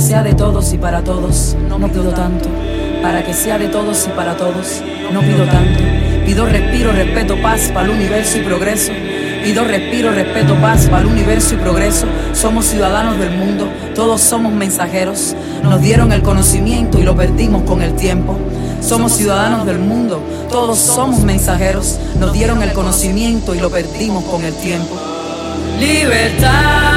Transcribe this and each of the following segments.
sea de todos y para todos, no pido tanto. Para que sea de todos y para todos, no pido tanto. Pido respiro, respeto, paz para el universo y progreso. Pido respiro, respeto, paz para el universo y progreso. Somos ciudadanos del mundo, todos somos mensajeros. Nos dieron el conocimiento y lo perdimos con el tiempo. Somos ciudadanos del mundo, todos somos mensajeros. Nos dieron el conocimiento y lo perdimos con el tiempo. Libertad.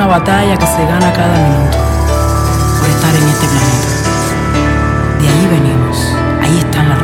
Una batalla que se gana cada minuto por estar en este planeta. De ahí venimos, ahí están las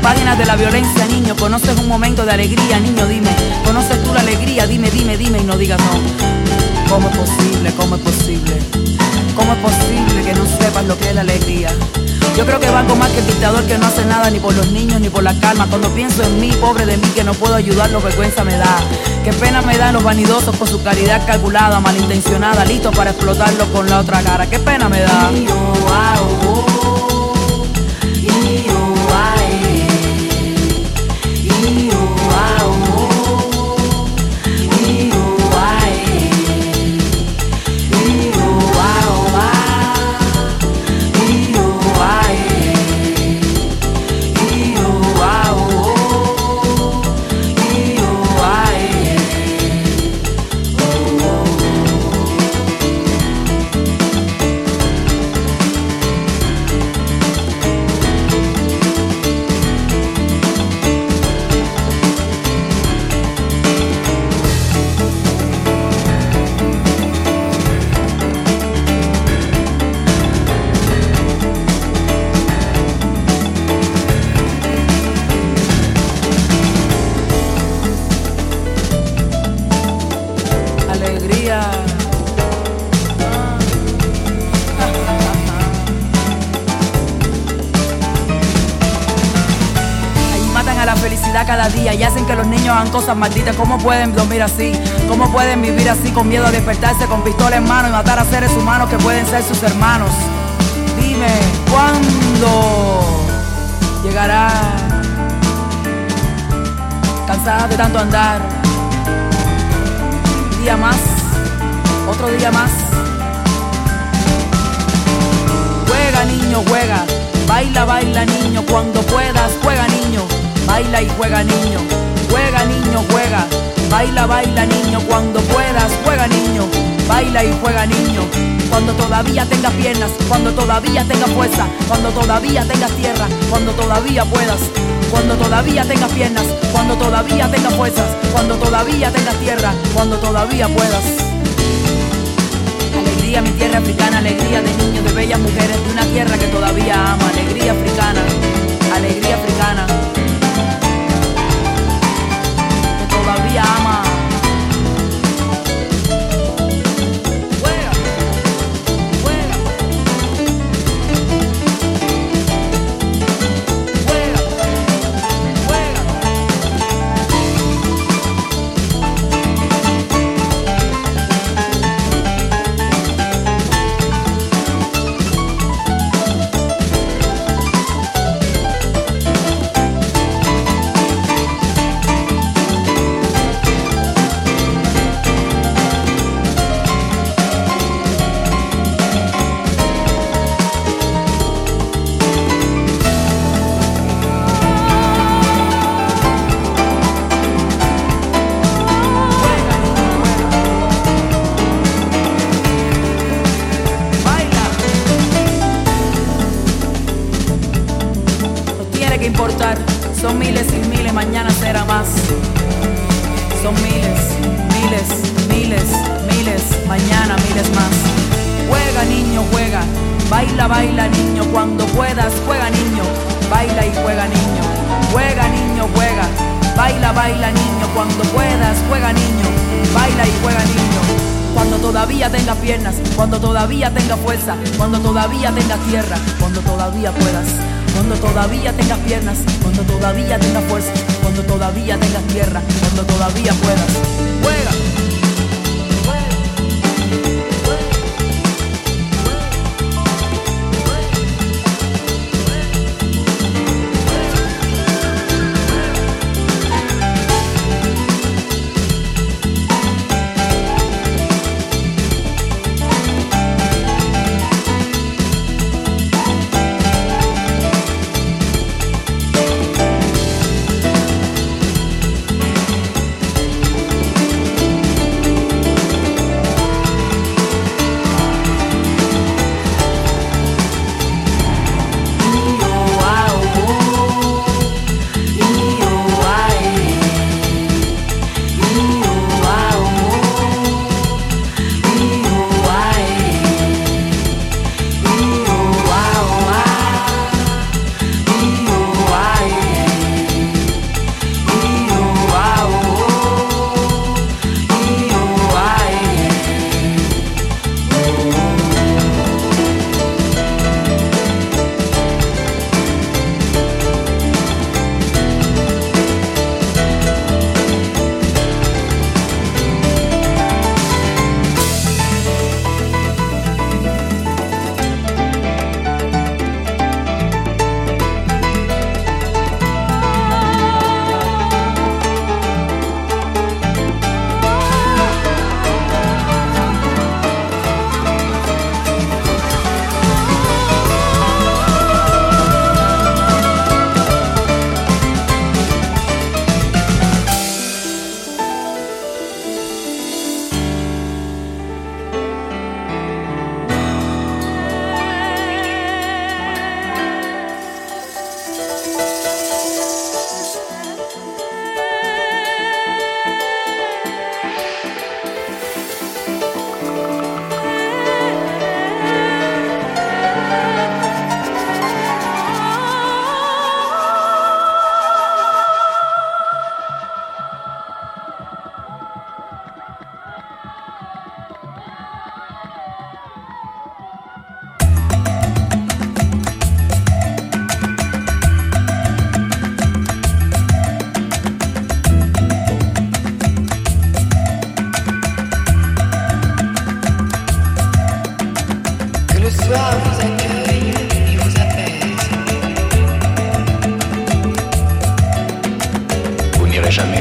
páginas de la violencia, niño, conoces un momento de alegría, niño, dime, ¿conoces tú la alegría? Dime, dime, dime y no digas no. ¿Cómo es posible? ¿Cómo es posible? ¿Cómo es posible que no sepas lo que es la alegría? Yo creo que valgo más que el dictador que no hace nada ni por los niños ni por la calma. Cuando pienso en mí, pobre de mí, que no puedo ayudarlo, vergüenza me da. Qué pena me dan los vanidosos por su caridad calculada, malintencionada, listo para explotarlo con la otra cara. Qué pena me da. alegría. Cosas malditas. ¿Cómo pueden dormir así? ¿Cómo pueden vivir así con miedo a despertarse con pistola en mano y matar a seres humanos que pueden ser sus hermanos? Dime, ¿cuándo llegará? Cansada de tanto andar. Un día más, otro día más. Juega niño, juega. Baila, baila niño, cuando puedas, juega niño. Baila y juega niño. Juega niño, juega. Baila, baila niño, cuando puedas, juega niño. Baila y juega niño. Cuando todavía tengas piernas, cuando todavía tengas fuerza, cuando todavía tengas tierra, cuando todavía puedas. Cuando todavía tengas piernas, cuando todavía tengas fuerzas, cuando todavía tengas tierra, cuando todavía puedas. Alegría, mi tierra africana, alegría de niños, de bellas mujeres, de una tierra que todavía ama, alegría africana, alegría africana, que todavía jamais.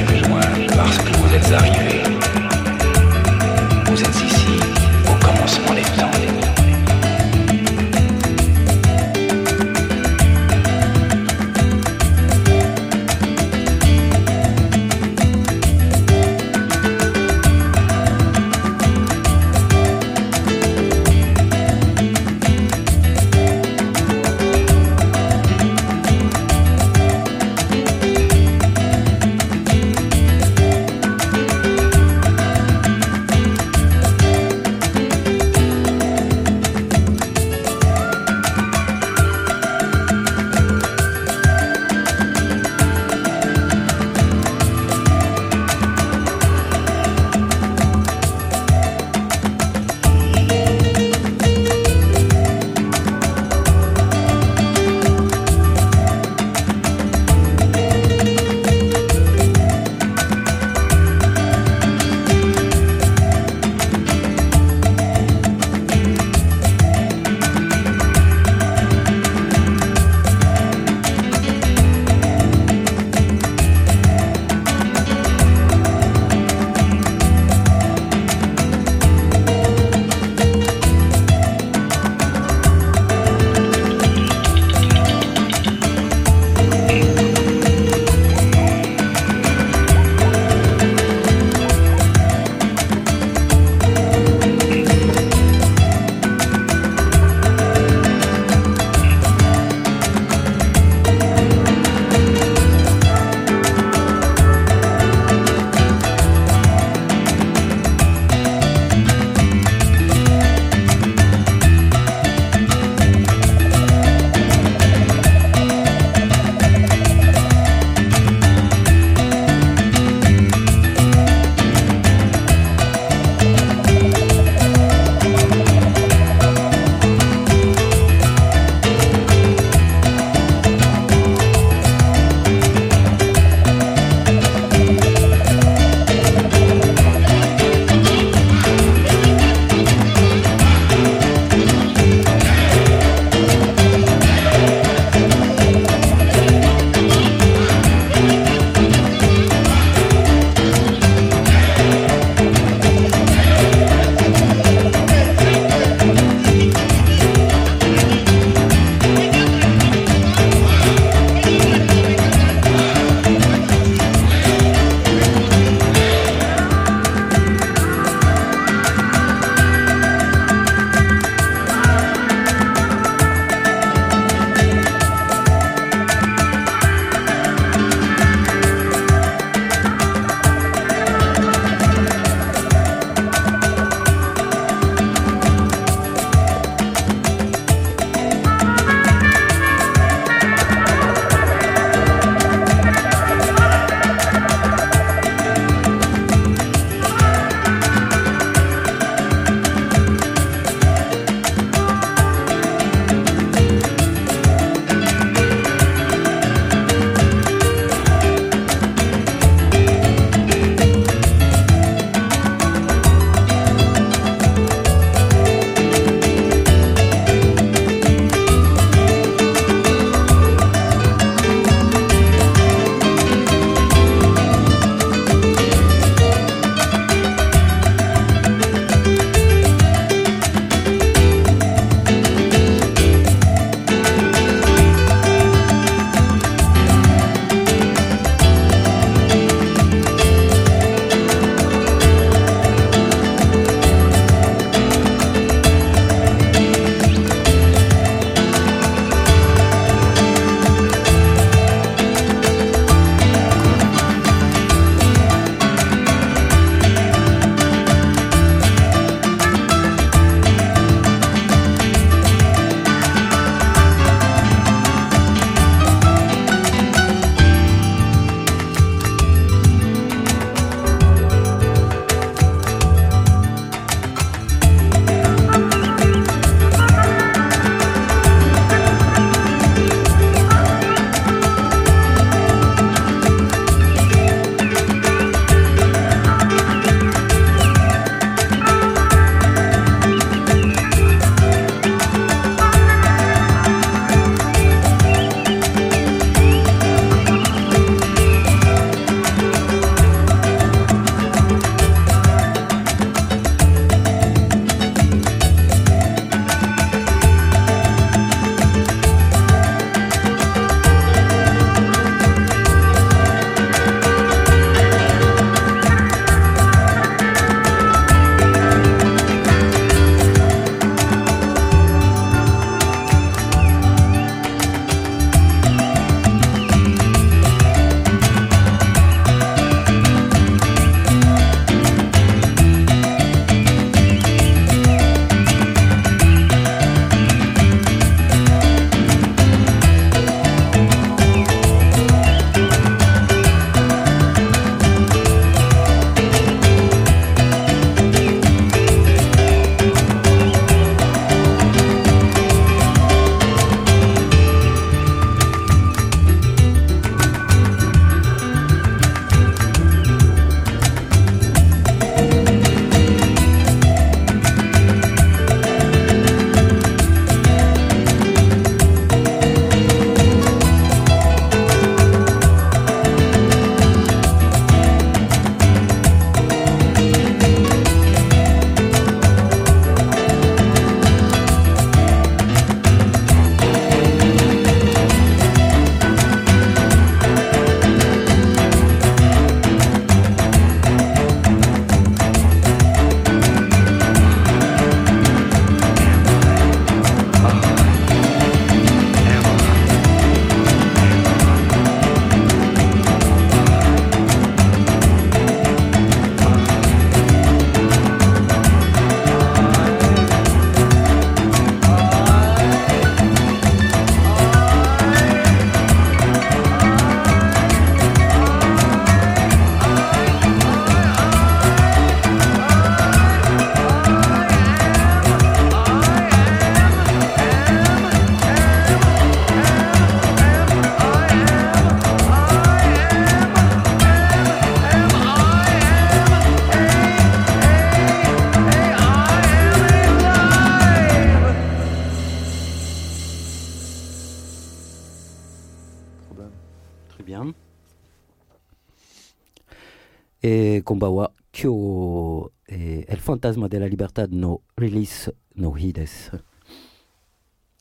E konbawa kyo e El Fantasma de la Libertad no release no hides.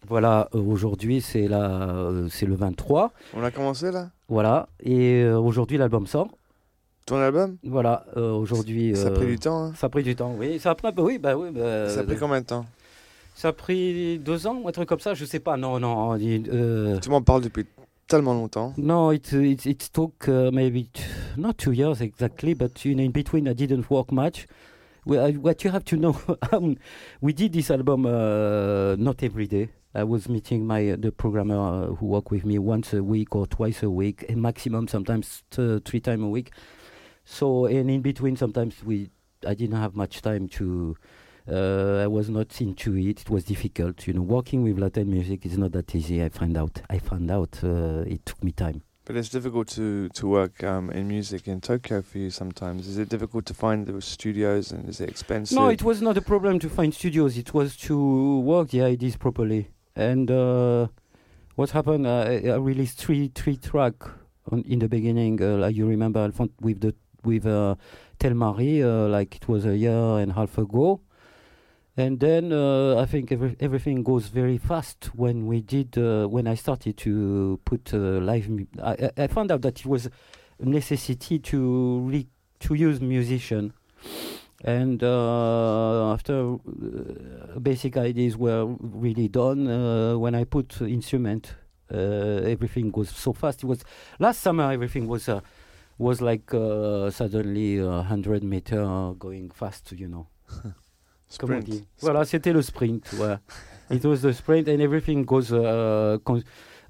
Voilà, euh, aujourd'hui c'est la euh, c'est le 23. On a commencé là? Voilà, et euh, aujourd'hui l'album sort. Ton album? Voilà, euh, aujourd'hui Ça a euh, pris du temps. Hein Ça a pris du temps, oui. Ça a pris, bah oui, bah oui. bah, ça a pris combien de temps? Ça a pris deux ans, ou un truc comme ça, je sais pas. Non, non. euh, Tu m'en parles depuis tellement longtemps. no, it it it took uh, maybe not two years exactly, but you know, in between I didn't work much. We, I, what you have to know, um, we did this album uh, not every day. I was meeting my the programmer uh, who worked with me once a week or twice a week, and maximum sometimes three times a week. So and in between, sometimes we I didn't have much time to. Uh, I was not into it. It was difficult, you know. Working with Latin music is not that easy. I found out. I found out. Uh, it took me time. But it's difficult to, to work um, in music in Tokyo for you sometimes. Is it difficult to find the studios and is it expensive? No, it was not a problem to find studios. It was to work the ideas properly. And uh, what happened? I, I released three three track on, in the beginning. Uh, like you remember, with the with uh, Tel Marie, uh, like it was a year and a half ago. And then uh, I think every, everything goes very fast. When we did, uh, when I started to put uh, live, I, I found out that it was a necessity to re- to use musician and uh, after uh, basic ideas were really done uh, when i put instrument everything goes so fast it was last summer everything was was like suddenly uh, 100 meter going fast you know Comme on Sprint. dit. Voilà, c'était le sprint. Ouais. It was the sprint, and everything goes. Uh,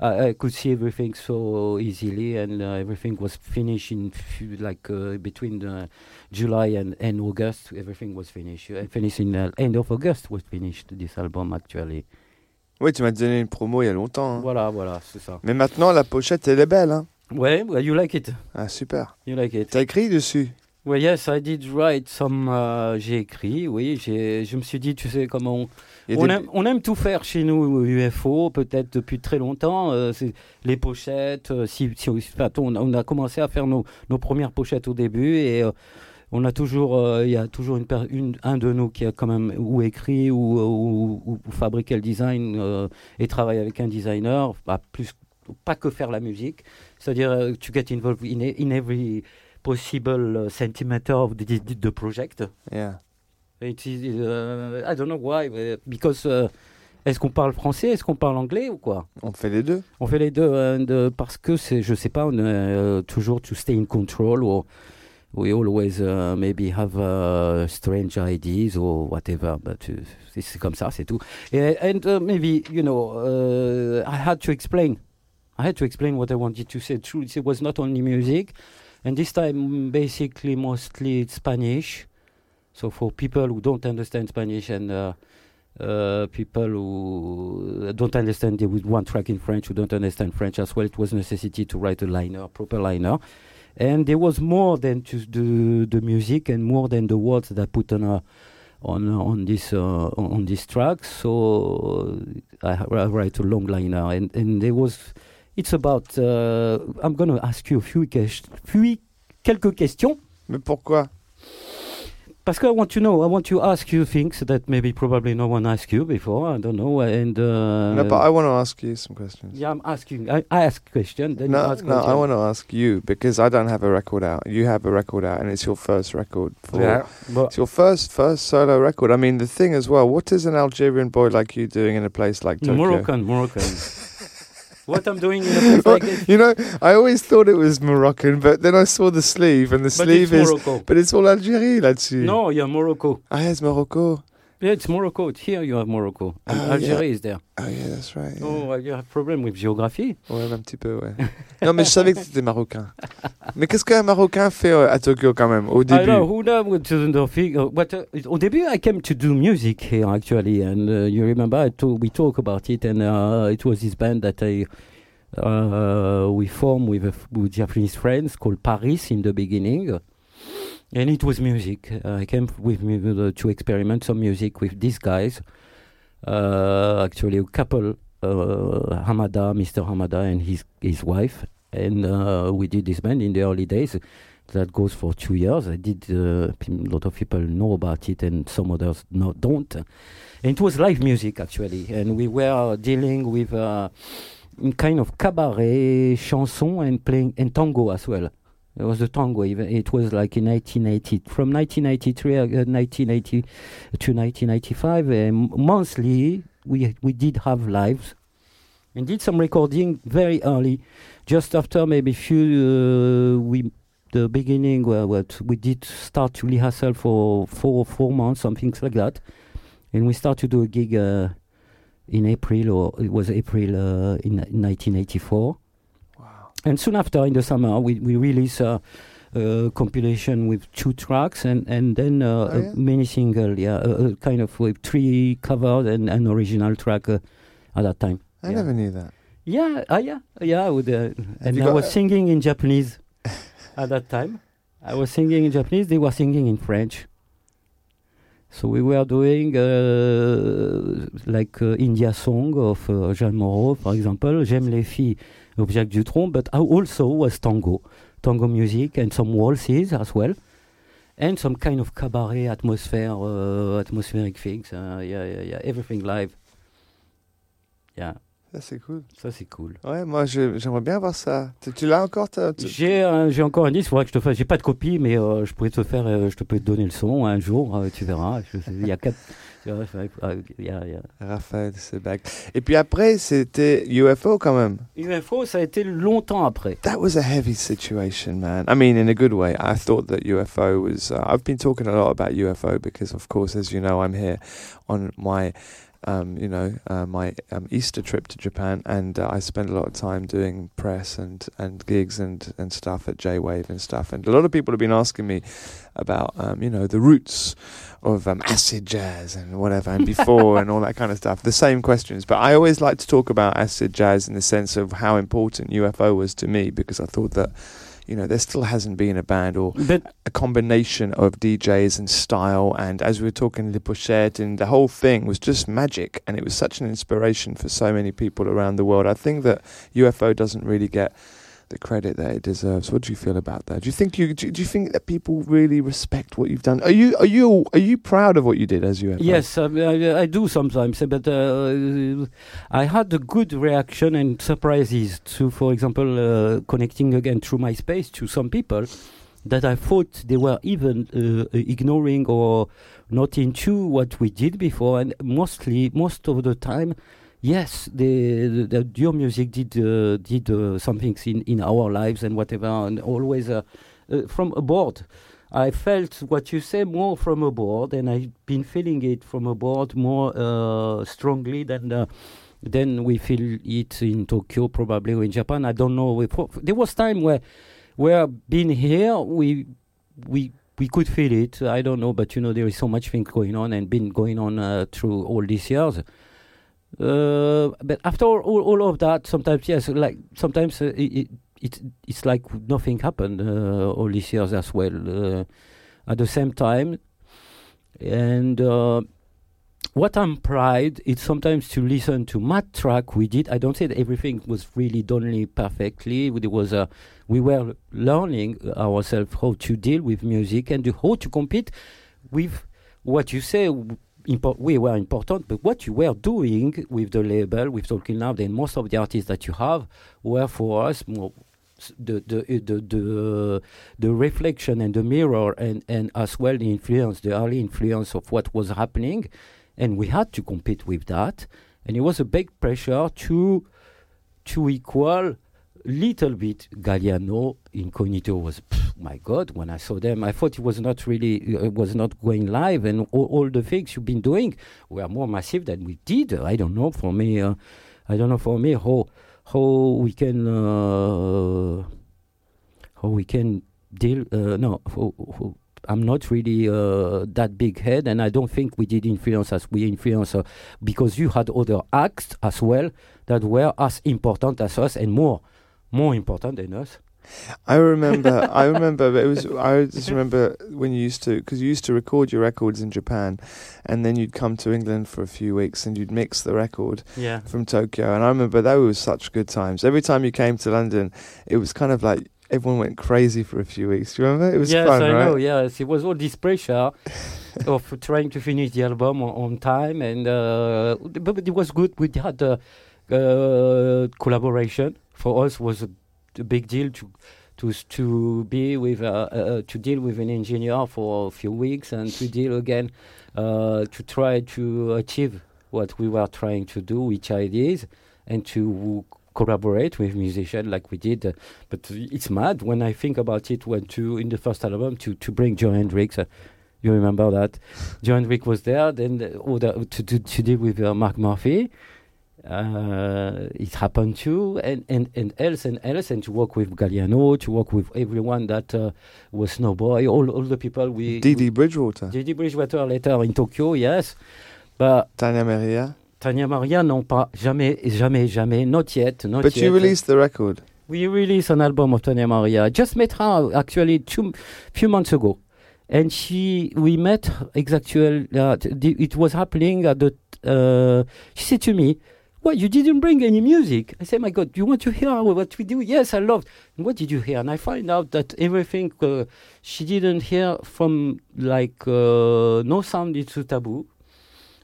I I could see everything so easily, and uh, everything was finished in few, like uh, between uh, July and, and August. Everything was finished. I finished in uh, end of August was finished this album actually. Oui, tu m'as donné une promo il y a longtemps. hein. Voilà, voilà, c'est ça. Mais maintenant, la pochette, elle est belle. Hein Ouais, well, you like it. ah, super. You like it. T'as écrit dessus? Well, yes, I did write some. uh, j'ai écrit, oui. J'ai, je me suis dit, tu sais, comment on, on, des- aime, on aime tout faire chez nous, UFO, peut-être depuis très longtemps. euh, c'est les pochettes, euh, si, si, enfin, on, on a commencé à faire nos, nos premières pochettes au début et euh, on a toujours, euh, il y a toujours une, un de nous qui a quand même ou écrit ou, ou, ou- ou fabriqué le design euh, et travaille avec un designer, bah, plus, pas que faire la musique. C'est-à-dire, euh, to get involved in, e- in every possible uh, centimeter of the, the, project. Yeah. It is, uh, I don't know why, because uh, est-ce qu'on parle français, est-ce qu'on parle anglais ou quoi? On fait les deux. On fait les deux and, uh, parce que c'est, je sais pas, on est toujours to stay in control or we always uh, maybe have uh, strange ideas or whatever, but uh, c'est, comme ça, c'est tout. And, and uh, maybe you know, uh, I had to explain. I had to explain what I wanted to say. True, it was not only music, and this time basically mostly Spanish. So for people who don't understand Spanish and uh, uh, people who don't understand with one track in French, who don't understand French as well, it was necessity to write a liner, a proper liner. And there was more than just the the music and more than the words that I put on a, on on this uh, on this track. So I, I write a long liner, and and there was. It's about. Uh, I'm going to ask you a few, ques- few quelques questions. Mais pourquoi Parce que I want to know, I want to ask you things that maybe probably no one asked you before. I don't know. And uh, No, but I want to ask you some questions. yeah, I'm asking. I, I ask question. Then you No, ask no, I want to ask you because I don't have a record out. You have a record out, and it's your first record. For, Yeah, but It's your first first solo record. I mean, the thing as well. What is an Algerian boy like you doing in a place like Tokyo? Moroccan, Moroccan. what I'm doing in a place like this, you know, I always thought it was Moroccan, but then I saw the sleeve, and the but sleeve it's is. Morocco. But it's all Algérie là-dessus. No, yeah, Morocco. Ah, it's Morocco. Yeah, it's Morocco. Here you have Morocco. And Oh, Algeria is there. Oh yeah, that's right. yeah. Oh, you have problem with geography. Ouais, un petit peu, ouais. non, mais je savais que c'était marocain. mais qu'est-ce qu'un Marocain fait euh, à Tokyo quand même, au I début? Know who knows what to the figure. But uh, au début, I came to do music here actually, and uh, you remember I to- we talk about it, and uh, it was this band that I uh, we formed with, with Japanese friends called Paris in the beginning, and it was music. I came with me to experiment some music with these guys. Uh, actually, a couple, uh, Hamada, Mr. Hamada, and his his wife, and uh, we did this band in the early days. that goes for two years. I did. A lot of people know about it, and some others no, don't. And it was live music actually, and we were dealing with kind of cabaret chanson and playing and tango as well. It was a tango. It was like in 1980, from 1983, uh, 1980 to 1995. Um, monthly, we we did have lives, and did some recording very early, just after maybe few uh, we the beginning where what we did start to rehearsal for four four months, something like that, and we start to do a gig uh, in April or it was April uh, in 1984. And soon after, in the summer, we we release a, a compilation with two tracks and and then uh, Oh, yeah? a mini single, yeah, a, a kind of with three covers and an original track uh, at that time. I Yeah. never knew that. Yeah, uh, yeah, yeah. With, uh, and I was singing in Japanese at that time. I was singing in Japanese. They were singing in French. So we were doing uh, like uh, India song of uh, Jeanne Moreau, for example. J'aime les filles Jacques Dutronc, but I also was tango, tango music, and some waltzes as well, and some kind of cabaret atmosphere, uh, atmospheric things. Uh, yeah, yeah, yeah. Everything live. Yeah, Ça, c'est cool. ça c'est cool. Ouais, moi, j'aimerais bien voir ça. Tu, tu l'as encore J'ai j'ai encore un disque, il que je te fasse. J'ai pas de copie, mais euh, je pourrais te faire, euh, je te peux te donner le son un jour, euh, tu verras. Il y a quatre. euh, y a- y a- Raphaël Sebag. Et puis après, c'était UFO quand même. UFO, ça a été longtemps après. That was a heavy situation, man. I mean, in a good way. I thought that UFO was. Uh, I've been talking a lot about UFO because, of course, as you know, I'm here on my, um, you know, uh, my um, Easter trip to Japan, and uh, I spend a lot of time doing press and and gigs and and stuff at J Wave and stuff. And a lot of people have been asking me about, um, you know, the roots of um, acid jazz and whatever, and before and all that kind of stuff. The same questions, but I always like to talk about acid jazz in the sense of how important UFO was to me because I thought that, you know, there still hasn't been a band or But a combination of DJs and style. And as we were talking, Le Pochette and the whole thing was just magic, and it was such an inspiration for so many people around the world. I think that UFO doesn't really get the credit that it deserves. What do you feel about that? Do you think you do, do you think that people really respect what you've done? Are you are you are you proud of what you did as UFO? yes, um, I, I do sometimes. But uh, I had a good reaction and surprises to, for example, uh, connecting again through MySpace to some people that I thought they were even uh, ignoring or not into what we did before, and mostly most of the time. Yes, the, the, the your music did uh, did uh, some things in, in our lives and whatever, and always uh, uh, from abroad. I felt what you say more from abroad, and I've been feeling it from abroad more uh, strongly than uh, than we feel it in Tokyo, probably or in Japan. I don't know. There was time where where being here, we we we could feel it. I don't know, but you know there is so much things going on and been going on through all these years. Uh, but after all, all of that, sometimes yes, like sometimes uh, it, it it's like nothing happened uh, all these years as well. Uh, at the same time, and uh, what I'm pride is sometimes to listen to Matt track we did. I don't say that everything was really done perfectly. It was uh, we were learning ourselves how to deal with music and how to compete with what you say. Impo- we were important, but what you were doing with the label, with Talking Loud, and most of the artists that you have were for us more the the uh, the the, the reflection and the mirror, and and as well the influence, the early influence of what was happening, and we had to compete with that, and it was a big pressure to to equal little bit Galliano Incognito was pff, my God when I saw them I thought it was not really it was not going live and all, all the things you've been doing were more massive than we did. I don't know for me uh, I don't know for me how how we can uh, how we can deal uh, no I'm not really uh, that big head, and I don't think we did influence as we influence uh, because you had other acts as well that were as important as us and more, more important than us. I remember. I remember. It was. I just remember when you used to, because you used to record your records in Japan, and then you'd come to England for a few weeks and you'd mix the record Yeah. from Tokyo. And I remember those were such good times. Every time you came to London, it was kind of like everyone went crazy for a few weeks. Do you remember? It was yes, fun, I right? know. Yes, it was all this pressure of trying to finish the album on, on time, and uh, but, it was good. We had a uh, collaboration for us was a, a big deal to to to be with uh, uh, to deal with an engineer for a few weeks and to deal again uh, to try to achieve what we were trying to do, which ideas, and to collaborate with musicians like we did. But it's mad when I think about it. When to in the first album to to bring Jon Hendricks. Uh, you remember that Jon Hendricks was there. Then the, the, to, to to deal with uh, Mark Murphy. Uh, it happened too, and, and, and else and else, and to work with Galliano, to work with everyone that uh, was Snowboy, all all the people we. Dee Bridgewater, Dee Dee Bridgewater later in Tokyo, yes, but Tania Maria. Tania Maria, non pas, jamais, jamais, jamais, not yet, not But yet. you released the record. We released an album of Tania Maria. I just met her actually two few months ago, and she we met exactly. Uh, it was happening at the. Uh, she said to me, "What you didn't bring any music?" I said, "My God, you want to hear what we do?" Yes, I loved. What did you hear? And I find out that everything uh, she didn't hear from like uh, No Sound Is Too Taboo.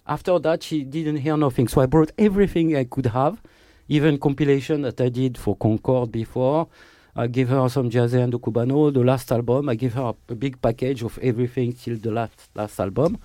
After that, she didn't hear nothing. So I brought everything I could have, even compilation that I did for Concord before. I gave her some jazz and the cubano. The last album, I gave her a, a big package of everything till the last last album.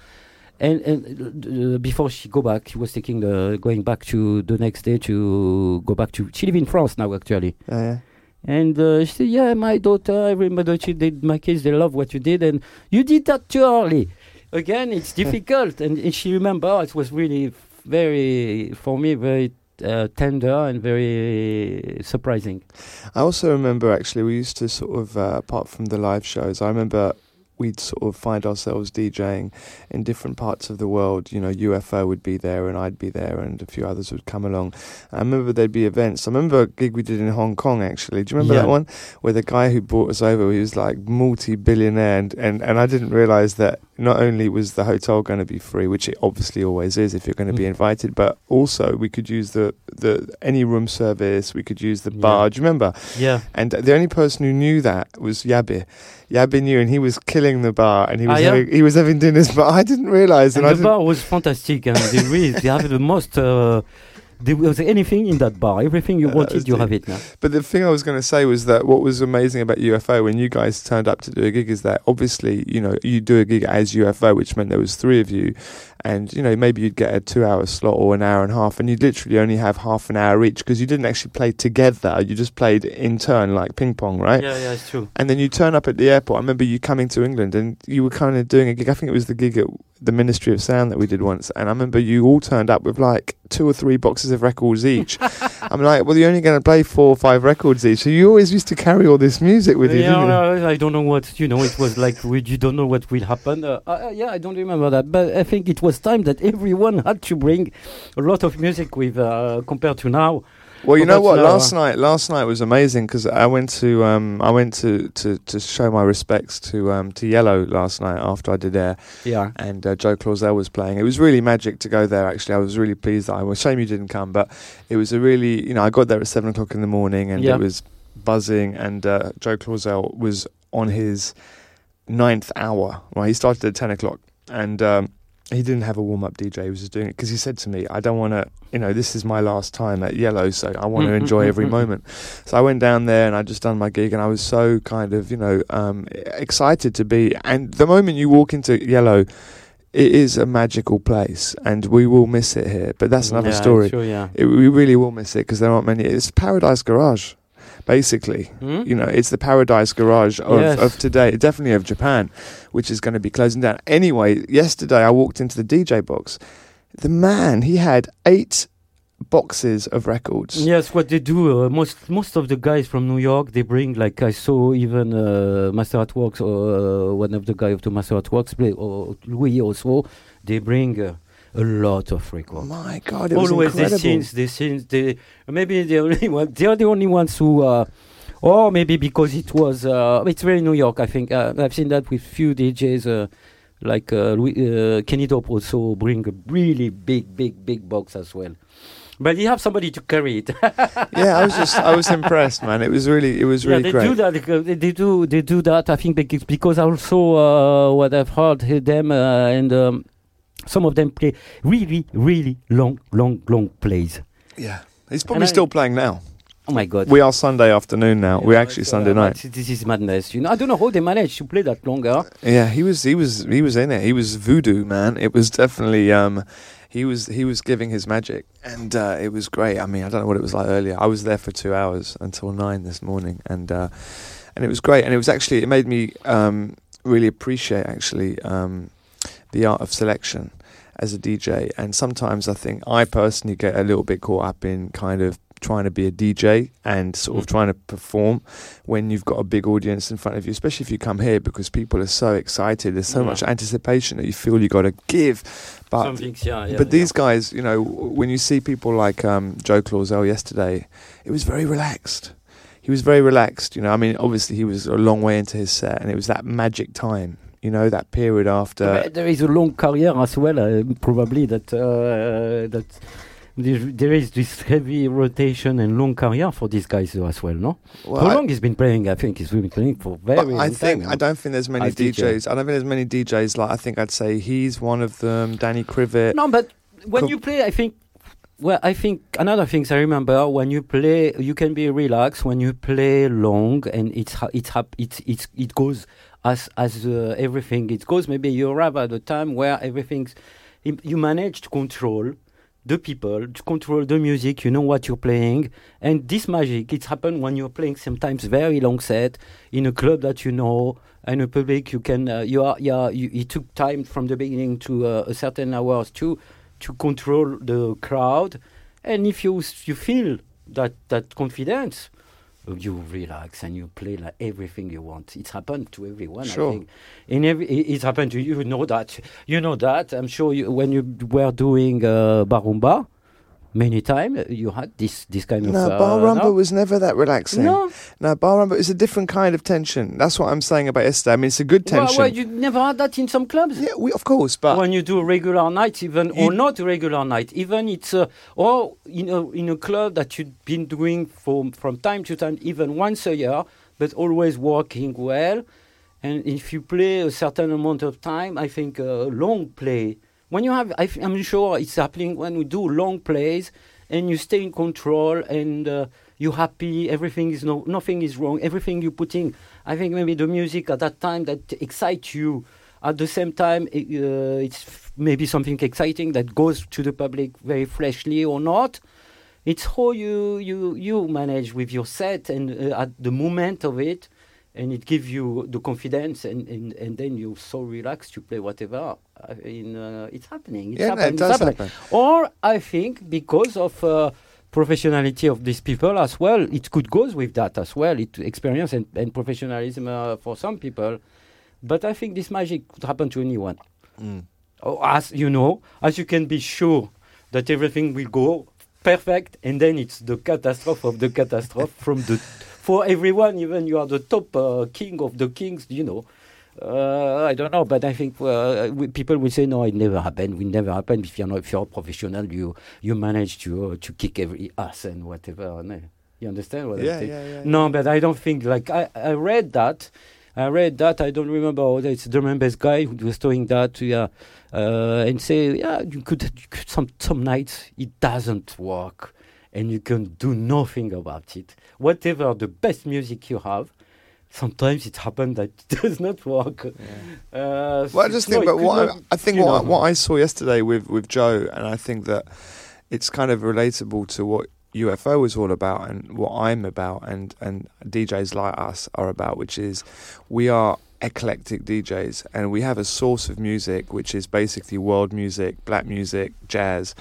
And and uh, before she go back, she was taking the going back to the next day to go back to. She live in France now actually. Yeah, yeah. And uh, she said, "Yeah, my daughter, everybody, she did, my kids, they love what you did, and you did that too early. Again, it's difficult." And, and she remember it was really very, for me, very uh, tender and very surprising. I also remember actually we used to sort of uh, apart from the live shows, I remember we'd sort of find ourselves DJing in different parts of the world. You know, UFO would be there and I'd be there and a few others would come along. I remember there'd be events. I remember a gig we did in Hong Kong actually. Do you remember Yeah. that one? Where the guy who brought us over, he was like multi-billionaire and, and, and I didn't realise that not only was the hotel going to be free, which it obviously always is if you're going to be Mm. invited, but also we could use the, the any room service, we could use the Yeah. bar. Do you remember? Yeah, And the only person who knew that was Yabe. Yabe knew, and he was killing the bar, and he was Ah, yeah? having, he was having dinners. But I didn't realize, and, and the bar was fantastic, and they really they have the most. Uh, there was anything in that bar. Everything you Yeah, wanted, you deep. have it now. But the thing I was going to say was that what was amazing about UFO when you guys turned up to do a gig is that obviously you know you do a gig as UFO, which meant there was three of you, and you know maybe you'd get a two-hour slot or an hour and a half, and you'd literally only have half an hour each because you didn't actually play together. You just played in turn like ping pong, right? Yeah, yeah, it's true. And then you turn up at the airport. I remember you coming to England and you were kind of doing a gig. I think it was the gig at the Ministry of Sound that we did once. And I remember you all turned up with like two or three boxes of records each. I'm like, well, you're only going to play four or five records each. So you always used to carry all this music with you, yeah, didn't you? I don't know what you know. It was like we, you don't know what will happen. Uh, uh, yeah, I don't remember that, but I think it was time that everyone had to bring a lot of music with uh, compared to now. Well, you know what? now, Last night, last night was amazing because I went to, um, I went to, to, to show my respects to, um, to Yellow last night after I did Air. Yeah, and uh, Joe Claussell was playing. It was really magic to go there. Actually, I was really pleased. That I was shame you didn't come, but it was a really you know I got there at seven o'clock in the morning and Yeah. it was buzzing. And uh, Joe Claussell was on his ninth hour. Well, he started at ten o'clock, and um, he didn't have a warm up DJ. He was just doing it because he said to me, "I don't want to." You know, this is my last time at Yellow, so I want to Mm, mm, enjoy mm, every moment. So I went down there and I just done my gig, and I was so kind of, you know, um, excited to be. And the moment you walk into Yellow, it is a magical place, and we will miss it here. But that's another yeah, story. Sure, yeah. It, we really will miss it because there aren't many. It's Paradise Garage, basically. Hmm? You know, it's the Paradise Garage of, Yes. of today, definitely of Japan, which is going to be closing down. Anyway, yesterday I walked into the DJ box. The man, he had eight boxes of records. Yes, what they do. Uh, most most of the guys from New York, they bring like I saw even uh, Masters at Work or uh, one of the guys of the Masters at Work play or Louis also. They bring uh, a lot of Oh records. my God, it Always incredible. sing, they sing, they maybe the only one. They are the only ones who. Uh, or maybe because it was, uh, it's very New York. I think uh, I've seen that with few DJs, uh, like uh, Louis, uh, Kenny Dope also bring a really big, big, big box as well. But you have somebody to carry it. yeah, I was just I was impressed, man. It was really it was really yeah, they great. do that. They do they do that. I think because, also uh, what I've heard heard them uh, and um, some of them play really really long long long plays. Yeah, he's probably I- still playing now. Oh my god. We are Sunday afternoon now. You We're actually Sunday uh, night. This is madness. You know, I don't know how they manage to play that longer. Yeah, he was he was he was in it. He was voodoo, man. It was definitely um he was he was giving his magic and uh, it was great. I mean, I don't know what it was like earlier. I was there for 2 hours until 9 this morning and uh and it was great and it was actually it made me um really appreciate actually um the art of selection as a DJ and sometimes I think I personally get a little bit caught up in kind of trying to be a DJ and sort of Mm. trying to perform when you've got a big audience in front of you, especially if you come here because people are so excited. There's so Yeah. much anticipation that you feel you got to give. But yeah, yeah, but these guys, you know, when you see people like um, Joe Claussell yesterday, it was very relaxed. He was very relaxed. You know, I mean, obviously he was a long way into his set, and it was that magic time. You know, that period after. But there is a long career as well, uh, probably that uh, that there, is this heavy rotation and long career for these guys as well. No, Well, how I- long he's been playing? I think he's been playing for very I think. I don't think there's many As DJ. DJs. I don't think there's many DJs like I think I'd say he's one of them. Danny Krivit. No, but when Com- you play, I think. Well, I think another thing I remember when you play, you can be relaxed when you play long, and it's it's it's it's it goes as as uh, everything it goes. Maybe you arrive at a time where everything's you manage to control the people, to control the music. You know what you're playing, and this magic it's happened when you're playing sometimes very long set in a club that you know and a public you can uh, you are yeah you, it took time from the beginning to uh, a certain hours to to control the crowd and if you you feel that that confidence you relax and you play like everything you want. It's happened to everyone Sure. i think. In every it- it's happened to you. You know that. You know that. I'm sure you, when you were doing uh, Bar Rumba many times you had this this kind of No, uh, bar rumba no? was never that relaxing. no No, bar rumba is a different kind of tension. That's what I'm saying about yesterday. I mean, it's a good well, tension. well, you never had that in some clubs yeah, we, of course, but when you do a regular night, even or not a regular night, even it's uh, or in a in a club that you've been doing from from time to time, even once a year, but always working well. And if you play a certain amount of time, I think uh, long play. When you have, I I'm sure it's happening when we do long plays and you stay in control and uh, you're happy. Everything is no, nothing is wrong. Everything you're putting. I think maybe the music at that time that excites you. At the same time, i- uh, it's maybe something exciting that goes to the public very freshly or not. It's how you you you manage with your set and uh, at the moment of it, and it gives you the confidence, and, and, and then you're so relaxed you play whatever. I mean, uh, it's happening. It's yeah, no, happening. it it's does happening. happen. Or I think because of uh, professionality of these people as well, it could go with that as well. It experience and, and professionalism uh, for some people. But I think this magic could happen to anyone. Mm. Oh, as you know, as you can be sure that everything will go perfect, and then it's the catastrophe of the catastrophe from the for everyone. Even you are the top uh, king of the kings, you know. Uh, I don't know, but I think uh, we, people will say no, it never happened. Will never happen. If you're not, if you're a professional, you you manage to uh, to kick every ass and whatever. No. You understand what Yeah, I'm saying? yeah, yeah. No, but I don't think like I, I read that. I read that. I don't remember. It's the drum guy who was doing that. Yeah, uh, and say yeah, you could, you could some some nights it doesn't work, and you can do nothing about it. Whatever the best music you have, sometimes it happens that it does not work. Uh, Well, I just think, it but what I, not- I think what, know. what I saw yesterday with, with Joe, and I think that it's kind of relatable to what UFO is all about and what I'm about, and, and DJs like us are about, which is we are eclectic DJs, and we have a source of music which is basically world music, black music, jazz.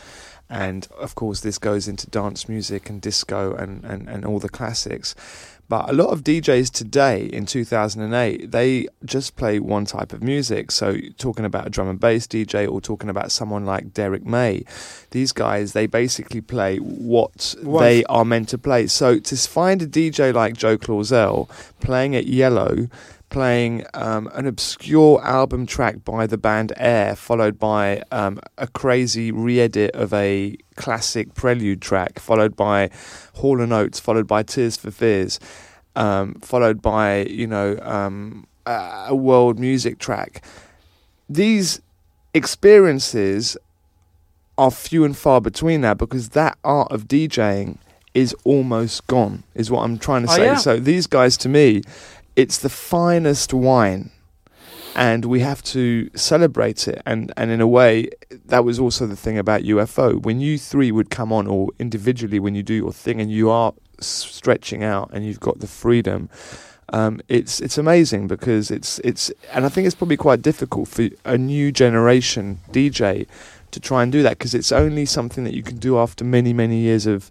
And of course, this goes into dance music and disco and, and, and all the classics. But a lot of DJs today in 2008, they just play one type of music. So, talking about a drum and bass DJ or talking about someone like Derrick May, these guys, they basically play what Once- they are meant to play. So, to find a DJ like Joe Claussell playing at Yellow, playing um, an obscure album track by the band Air, followed by um, a crazy re-edit of a classic prelude track, followed by Hall and Oates, followed by Tears for Fears, um, followed by you know um, a a world music track. These experiences are few and far between now because that art of DJing is almost gone, is what I'm trying to Oh, say. yeah. So these guys, to me, it's the finest wine, and we have to celebrate it. And and in a way, that was also the thing about UFO. When you three would come on, or individually when you do your thing, and you are stretching out, and you've got the freedom. Um, it's it's amazing because it's it's and I think it's probably quite difficult for a new generation DJ to try and do that because it's only something that you can do after many many years of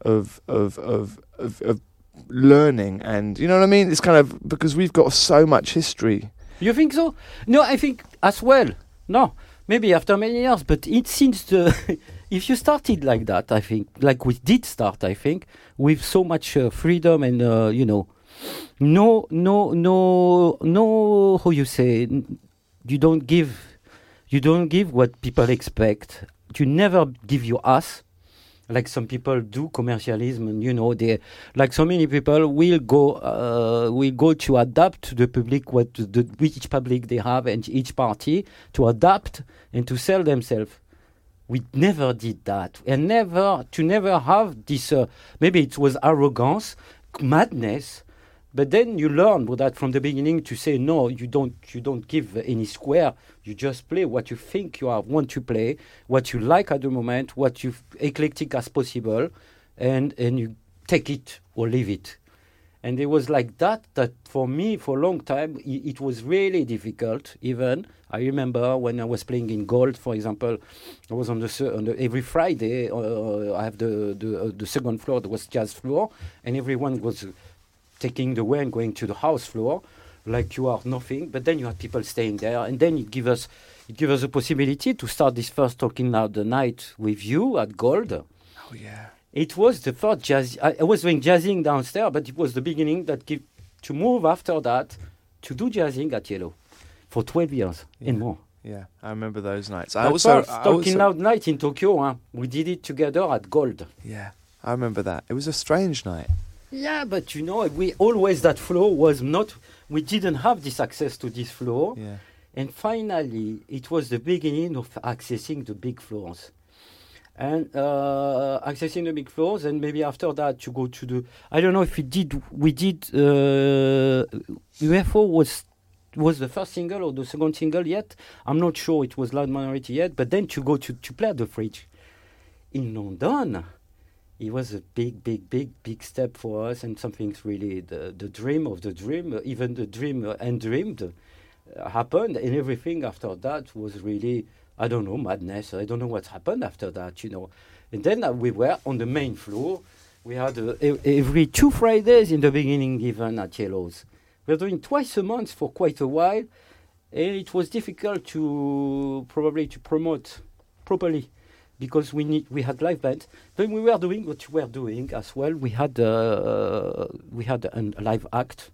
of of of of, of learning and you know what I mean it's kind of because we've got so much history You think so? No, I think as well. No, maybe after many years, but it seems the if you started like that, I think, like we did start, I think, with so much uh, freedom and uh, you know, no, no, no, no. How you say? You don't give, you don't give what people expect. You never give your ass. Like some people do commercialism, and you know, they like so many people will go uh, will go to adapt to the public what the which public they have and each party to adapt and to sell themselves. We never did that, and never to never have this. Uh, maybe it was arrogance, madness, but then you learn with that from the beginning to say no. You don't. You don't give any square. You just play what you think you are want to play, what you like at the moment, what you eclectic as possible, and and you take it or leave it. And it was like that. That for me, for a long time, it was really difficult. Even I remember when I was playing in Gold, for example, I was on the, on the every Friday. Uh, I have the the, uh, the second floor. There was jazz floor, and everyone was taking the way and going to the house floor, like you are nothing. But then you had people staying there, and then it give us it give us a possibility to start this first talking now the night with you at Gold. oh yeah It was the first jazz. I, I was doing jazzing downstairs, but it was the beginning that give to move after that to do jazzing at Yellow for 12 years and more. yeah I remember those nights I also, first, talking loud night in Tokyo, huh? we did it together at Gold. yeah I remember that it was a strange night Yeah, but you know, we always that floor was not. We didn't have this access to this floor, yeah and finally, it was the beginning of accessing the big floors. And uh, accessing the big floors, and maybe after that, you go to the. I don't know if we did. We did. Uh, UFO was was the first single or the second single yet. I'm not sure. It was Loud Minority yet. But then to go to to play at the fridge in London, it was a big, big, big, big step for us, and something's really the the dream of the dream, uh, even the dream uh, undreamed, uh, happened, and everything after that was really I don't know madness. I don't know what happened after that, you know. And then we were on the main floor. We had every two Fridays in the beginning given at Yellows. We were doing twice a month for quite a while, and it was difficult to probably to promote properly because we need we had live bands. Then we were doing what we were doing as well. We had uh, we had an, a live act,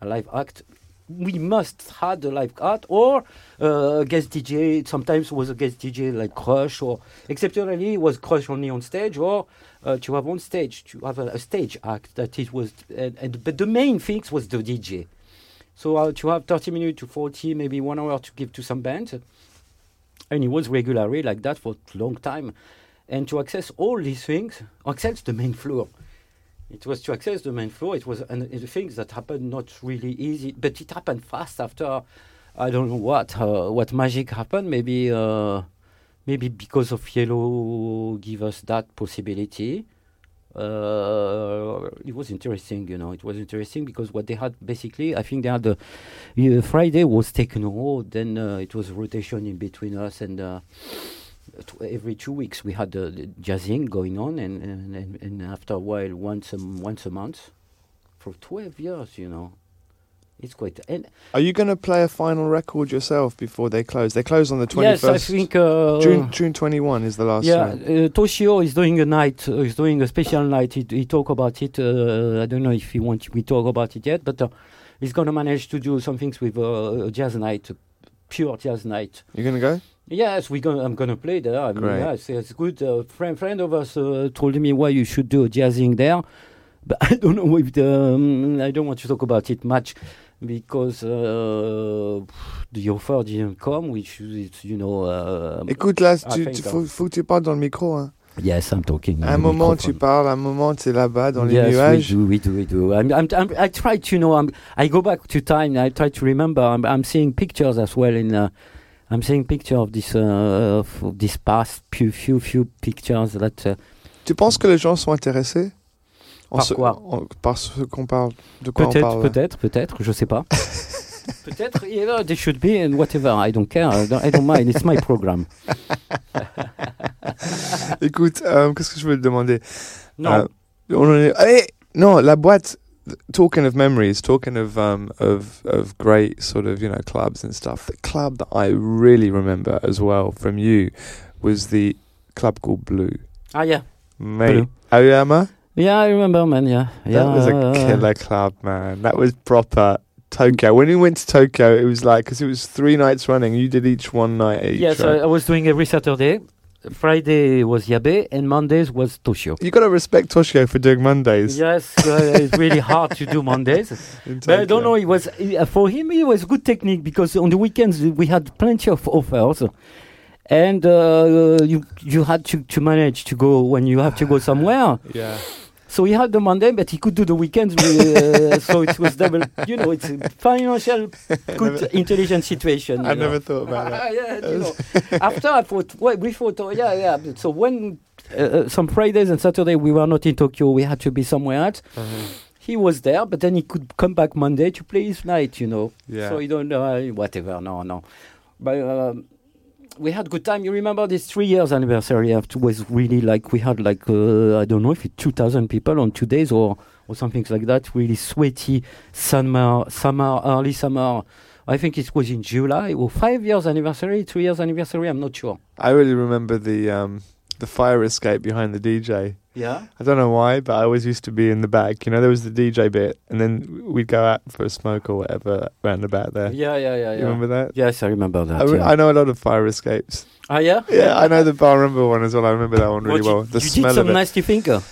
a live act. We must had a live act or uh, a guest DJ. Sometimes was a guest DJ like Crush or exceptionally it was Crush only on stage or uh, to have on stage to have a, a stage act that it was. And, and but the main things was the DJ. So uh, to have 30 minutes to 40, maybe one hour to give to some bands and it was regularly like that for a long time. And to access all these things, access the main floor. It was to access the main floor. It was an, the things that happened not really easy, but it happened fast after. I don't know what uh, what magic happened. Maybe uh, maybe because of yellow give us that possibility. Uh, it was interesting, you know. It was interesting because what they had basically, I think they had the uh, Friday was taken over, then uh, it was rotation in between us, and uh, every two weeks we had the, the jazzing going on, and, and, and, and after a while, once a, once a month for 12 years, you know. It's quite. And Are you going to play a final record yourself before they close? They close on the 21st. yes, I think. Uh, June June 21 is the last yeah, one. uh, Toshio is doing a night. Uh, he's doing a special night. He, he talk about it. Uh, I don't know if he want we talk about it yet, but uh, he's gonna manage to do some things with uh, a jazz night, pure jazz night. You're gonna go? Yes, we gonna. I'm gonna play there. I mean, Great. yes, it's good. A friend, friend of us uh, told me why you should do a jazzing there, but I don't know if the. Um, I don't want to talk about it much because uh, the offer didn't come, which is, you know. Uh, Écoute là, tu, tu- faut, faut que tu parles dans le micro. Hein. yes, I'm talking. Un moment tu microphone. parles, à un moment tu es là-bas dans les yes, nuages. we do, we do, we do. I'm, I'm, I'm, I try to, you know, I'm, I go back to time. I try to remember. I'm, I'm seeing pictures as well. In, uh, I'm seeing picture of this, uh, of this past few, few, few pictures that. Uh, Tu penses que les gens sont intéressés? En Par ce- quoi en- Par ce qu'on parle. De quoi on Peut-être, parle là peut-être, peut-être, je sais pas. peut-être, know, they should be and whatever. I don't care. I don't, mind. It's my program. Écoute, euh, qu'est-ce que je veux te demander? Non. Euh, on est- Allez, non, la boîte. Talking of memories, talking of um of of great sort of you know clubs and stuff. The club that I really remember as well from you was the club called Blue. ah yeah, Mate, Blue. Aoyama. Yeah, I remember, man. Yeah, yeah. That was a killer club, man. That was proper Tokyo. When we went to Tokyo, it was like because it was three nights running. You did each one night each. Yes, right? I, I was doing every Saturday. Friday was Yabe, and Mondays was Toshio. you got to respect Toshio for doing Mondays. Yes, uh, it's really hard to do Mondays. But I don't know. It was uh, for him. It was good technique because on the weekends we had plenty of offers, and uh, you you had to, to manage to go when you have to go somewhere. Yeah. So he had the Monday, but he could do the weekends. uh, so it was double. You know, it's a financial good intelligent situation. I know. never thought about that. Ah, yeah, you know. After I thought, wait, we thought, oh, yeah, yeah. So when uh, uh, some Fridays and Saturday we were not in Tokyo, we had to be somewhere else. Uh-huh. He was there, but then he could come back Monday to play his night, you know. Yeah. So you don't know, uh, whatever, no, no. But um, we had good time. You remember this three years anniversary after was really like we had like uh, I don't know if it's two thousand people on two days or or something like that. Really sweaty summer, summer, early summer. I think it was in July or five years anniversary, two years anniversary. I'm not sure. I really remember the um the fire escape behind the DJ. Yeah. I don't know why, but I always used to be in the back. You know, there was the DJ bit, and then we'd go out for a smoke or whatever round about there. Yeah, yeah, yeah, You yeah. remember that? Yes, I remember that. I, re- yeah. I know a lot of fire escapes. ah, yeah. Yeah, I know the bar rumba one as well. I remember that one really What, you- well. The you smell did some of it. nasty finger.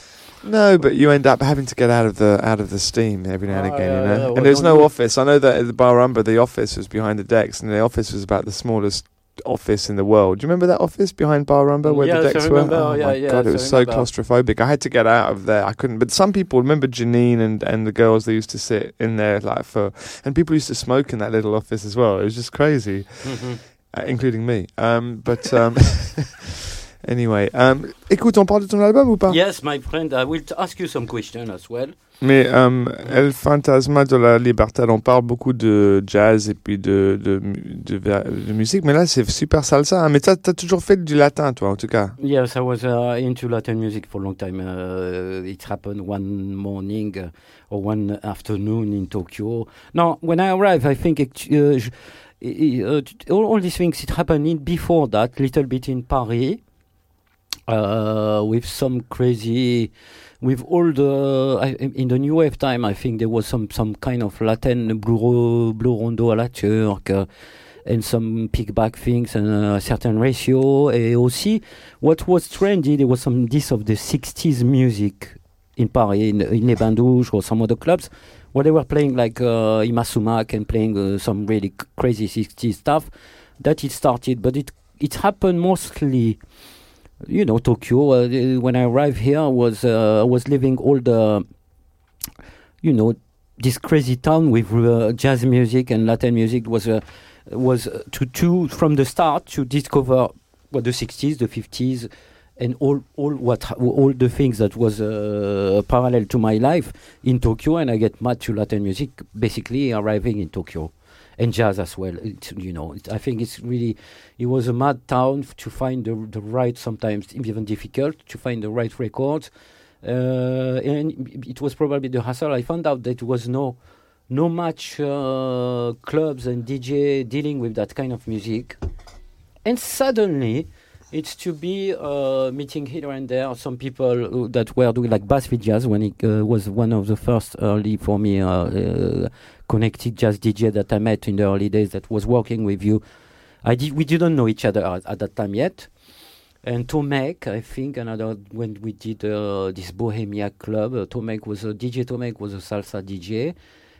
No, but you end up having to get out of the out of the steam every now and Ah, again, yeah, you know. yeah, well, and there's no office. I know that at the Bar Rumba, the office was behind the decks, and the office was about the smallest office in the world. Do you remember that office behind Bar Rumba where Yes, the decks were? Oh yeah, my yes, god, it was so claustrophobic. I had to get out of there. I couldn't. But some people remember Janine and and the girls they used to sit in there like for, and people used to smoke in that little office as well. It was just crazy Mhm. uh, including me. Um, but um, anyway, um, écoute, on parle de ton album ou pas Yes, my friend, I will ask you some questions as well. Mais um, El Fantasma de la Libertad, on parle beaucoup de jazz et puis de, de, musique, mais là c'est super salsa. hein. Mais t'as as toujours fait du latin, toi, en tout cas? Yes, I was uh, into Latin music for a long time. Uh, it happened one morning uh, or one afternoon in Tokyo. No, when I arrived, I think it, uh, uh, all, all these things it happened before that, little bit in Paris, uh, with some crazy, with all the I, in the new wave time. I think there was some some kind of Latin blue blue rondo à la turque. Uh, and some Pigbag things and a certain ratio. And aussi, what was trendy, there was some this of the 60s music in Paris, in, in Les Bains Douches or some other clubs, where they were playing like uh, Yma Sumac and playing uh, some really crazy 60s stuff. That it started, but it it happened mostly, you know, Tokyo. Uh, when I arrived here, I was uh, was living all the, you know, this crazy town with uh, jazz music and Latin music was uh, was uh, to to from the start to discover what the 60s, the 50s, and all all what all the things that was uh, parallel to my life in Tokyo, and I get mad to Latin music basically arriving in Tokyo. And jazz as well. It's, you know, it, I think it's really, it was a mad town to find the the right, sometimes even difficult to find the right records. Uh, and it was probably the hassle. I found out that there was no no much uh, clubs and DJ dealing with that kind of music. And suddenly, It's to be uh, meeting here and there some people who, that were doing like Bass Jazz when it uh, was one of the first early for me uh, uh, connected jazz DJ that I met in the early days that was working with you. I we didn't know each other at, at that time yet. And Tomek, I think, another when we did uh, this Bohemia club, uh, Tomek was a DJ. Tomek was a salsa DJ,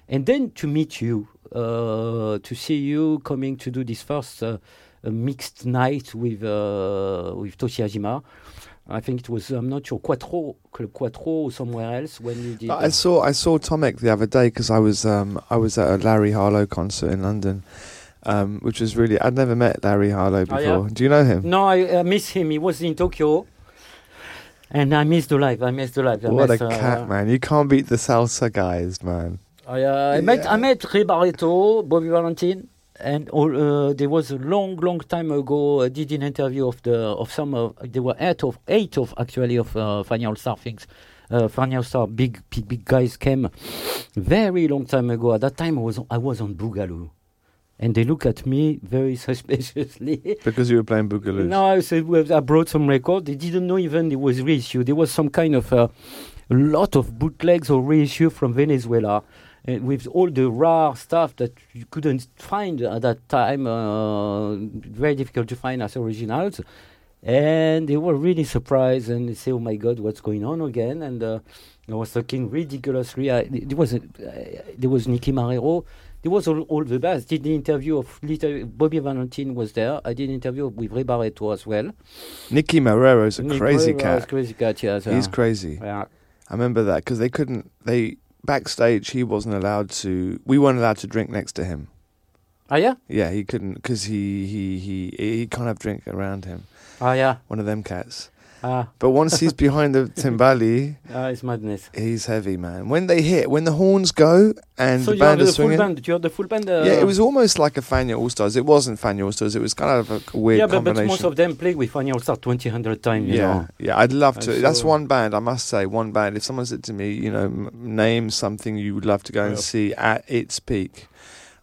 and then to meet you, to see you coming to do this first uh, uh, mixed night with uh, with Toshihajima. I think it was I'm not sure Quattro, Club Quattro or somewhere else when you did. I saw I saw Tomek the other day because I was um, I was at a Larry Harlow concert in London, um, which was really I'd never met Larry Harlow before. Oh, yeah? Do you know him? No, I uh, miss him. He was in Tokyo. And I missed the live. I missed the live. I What a uh, cat, man! You can't beat the salsa guys, man. I, uh, I met I met Ray Barretto, Bobby Valentine, and uh, there was a long, long time ago. I did an interview of the of some of there were eight of eight of actually of uh, Fania All Star things. Uh, Fania All Star big, big big guys came very long time ago. At that time, I was I was on Boogaloo, and they look at me very suspiciously. Because you were playing Boogaloo. No, I said well, I brought some record. They didn't know even it was reissue. There was some kind of uh, a lot of bootlegs or reissue from Venezuela, uh, with all the rare stuff that you couldn't find at that time. Uh, very difficult to find as originals, and they were really surprised and they say, "Oh my God, what's going on again?" And uh, I was talking ridiculously. I, there was a, uh, there was Nicky Marrero. There was all, all the best. Did the interview of little Bobby Valentine was there. I did an interview with Ray Barretto as well. Nicky Marrero's a Nick crazy cat. Crazy cat, He's crazy. Yeah. I remember that because they couldn't. They backstage, he wasn't allowed to. We weren't allowed to drink next to him. Ah yeah. Yeah, he couldn't because he he he he can't have drink around him. Ah yeah. One of them cats. Ah, But once he's behind the timbali, ah it's madness. he's heavy, man. When they hit, when the horns go and so the you have band the is full swinging. band. You have the full band. Uh, Yeah, it was almost like a Fania All Stars. It wasn't Fania All Stars. It was kind of a weird Yeah, but, but most of them play with Fania All Star 20, 100 times. You yeah, know. yeah, I'd love to. And That's one band I must say. One band. If someone said to me, you know, m- name something you would love to go and see at its peak,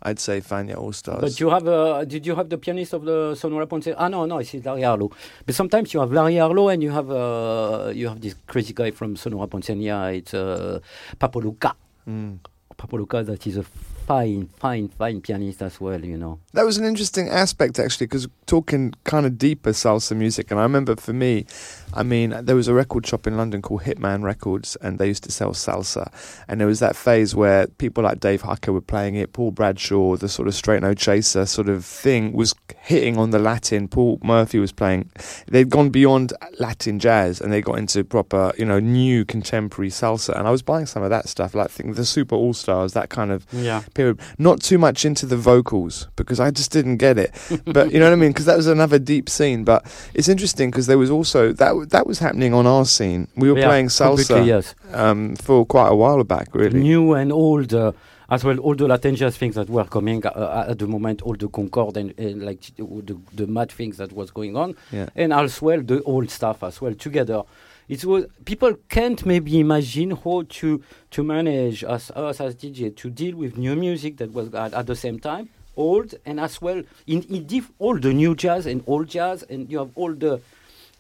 I'd say Fania All Stars. But you have, uh, did you have the pianist of the Sonora Ponceña? Ah no, no, it's Larry Harlow. But sometimes you have Larry Harlow and you have, uh, you have this crazy guy from Sonora Ponceña. It's uh, Papo Lucca. Mm. Papo Lucca, that is a fine, fine, fine pianist as well. You know. That was an interesting aspect actually, because talking kind of deeper salsa music, and I remember for me, I mean, there was a record shop in London called Hitman Records, and they used to sell salsa, and there was that phase where people like Dave Hucker were playing it, Paul Bradshaw, the sort of straight no chaser sort of thing, was hitting on the Latin. Paul Murphy was playing. They'd gone beyond Latin jazz, and they got into proper, you know, new contemporary salsa, and I was buying some of that stuff, like think the Super All Stars, that kind of Yeah. period. Not too much into the vocals because I just didn't get it. But you know what I mean? Because that was another deep scene. But it's interesting because there was also that that was happening on our scene. We were Yeah, playing salsa Yes. um, for quite a while back, really. New and old, uh, as well, all the Latin jazz things that were coming uh, at the moment, all the Concord and, and like the, the mad things that was going on, Yeah. and as well the old stuff as well together. It was people can't maybe imagine how to to manage us us as DJ to deal with new music that was at, at the same time old and as well in, in diff, all the new jazz and old jazz and you have all the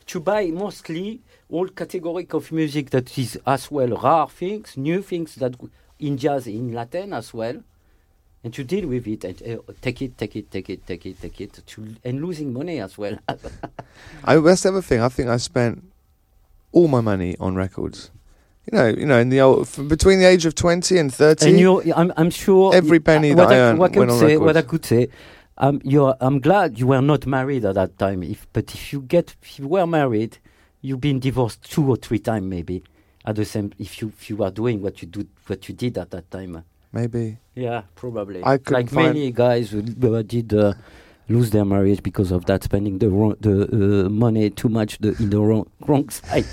to buy mostly all category of music that is as well rare things, new things that in jazz, in Latin as well, and to deal with it and uh, take it, take it, take it, take it, take it, to, and losing money as well. I, that's the other thing. I think I spent all my money on records. You know, you know, in the old f- between the age of twenty and thirty. and you, I'm, I'm sure Every penny what that I I, earned I went on say, what I could say, um, you're, I'm glad you were not married at that time. If, but if you get, if you were married, you've been divorced two or three times maybe. At the same, if you if you are doing what you do, what you did at that time. maybe. Yeah, probably. I like many guys who did uh, lose their marriage because of that, spending the wrong, the uh, money too much the, in the wrong wrong side.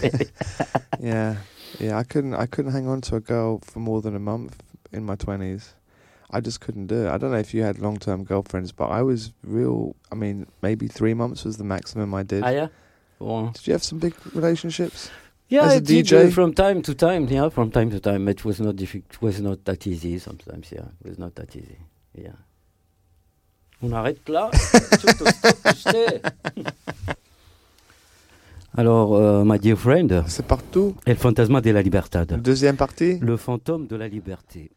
Yeah, yeah. I couldn't. I couldn't hang on to a girl for more than a month in my twenties. I just couldn't do it. I don't know if you had long-term girlfriends, but I was real. I mean, maybe three months was the maximum I did. ah, yeah. Well, Did you have some big relationships? yeah, As a I did, DJ? uh, from time to time. Yeah, from time to time. It was not difficult. It was not that easy. Sometimes, yeah, it was not that easy. Yeah. On arrête là. Tu te stoppes, je sais. Alors, euh, my dear friend, C'est partout. El Fantasma de la Libertad. Deuxième partie. Le fantôme de la liberté.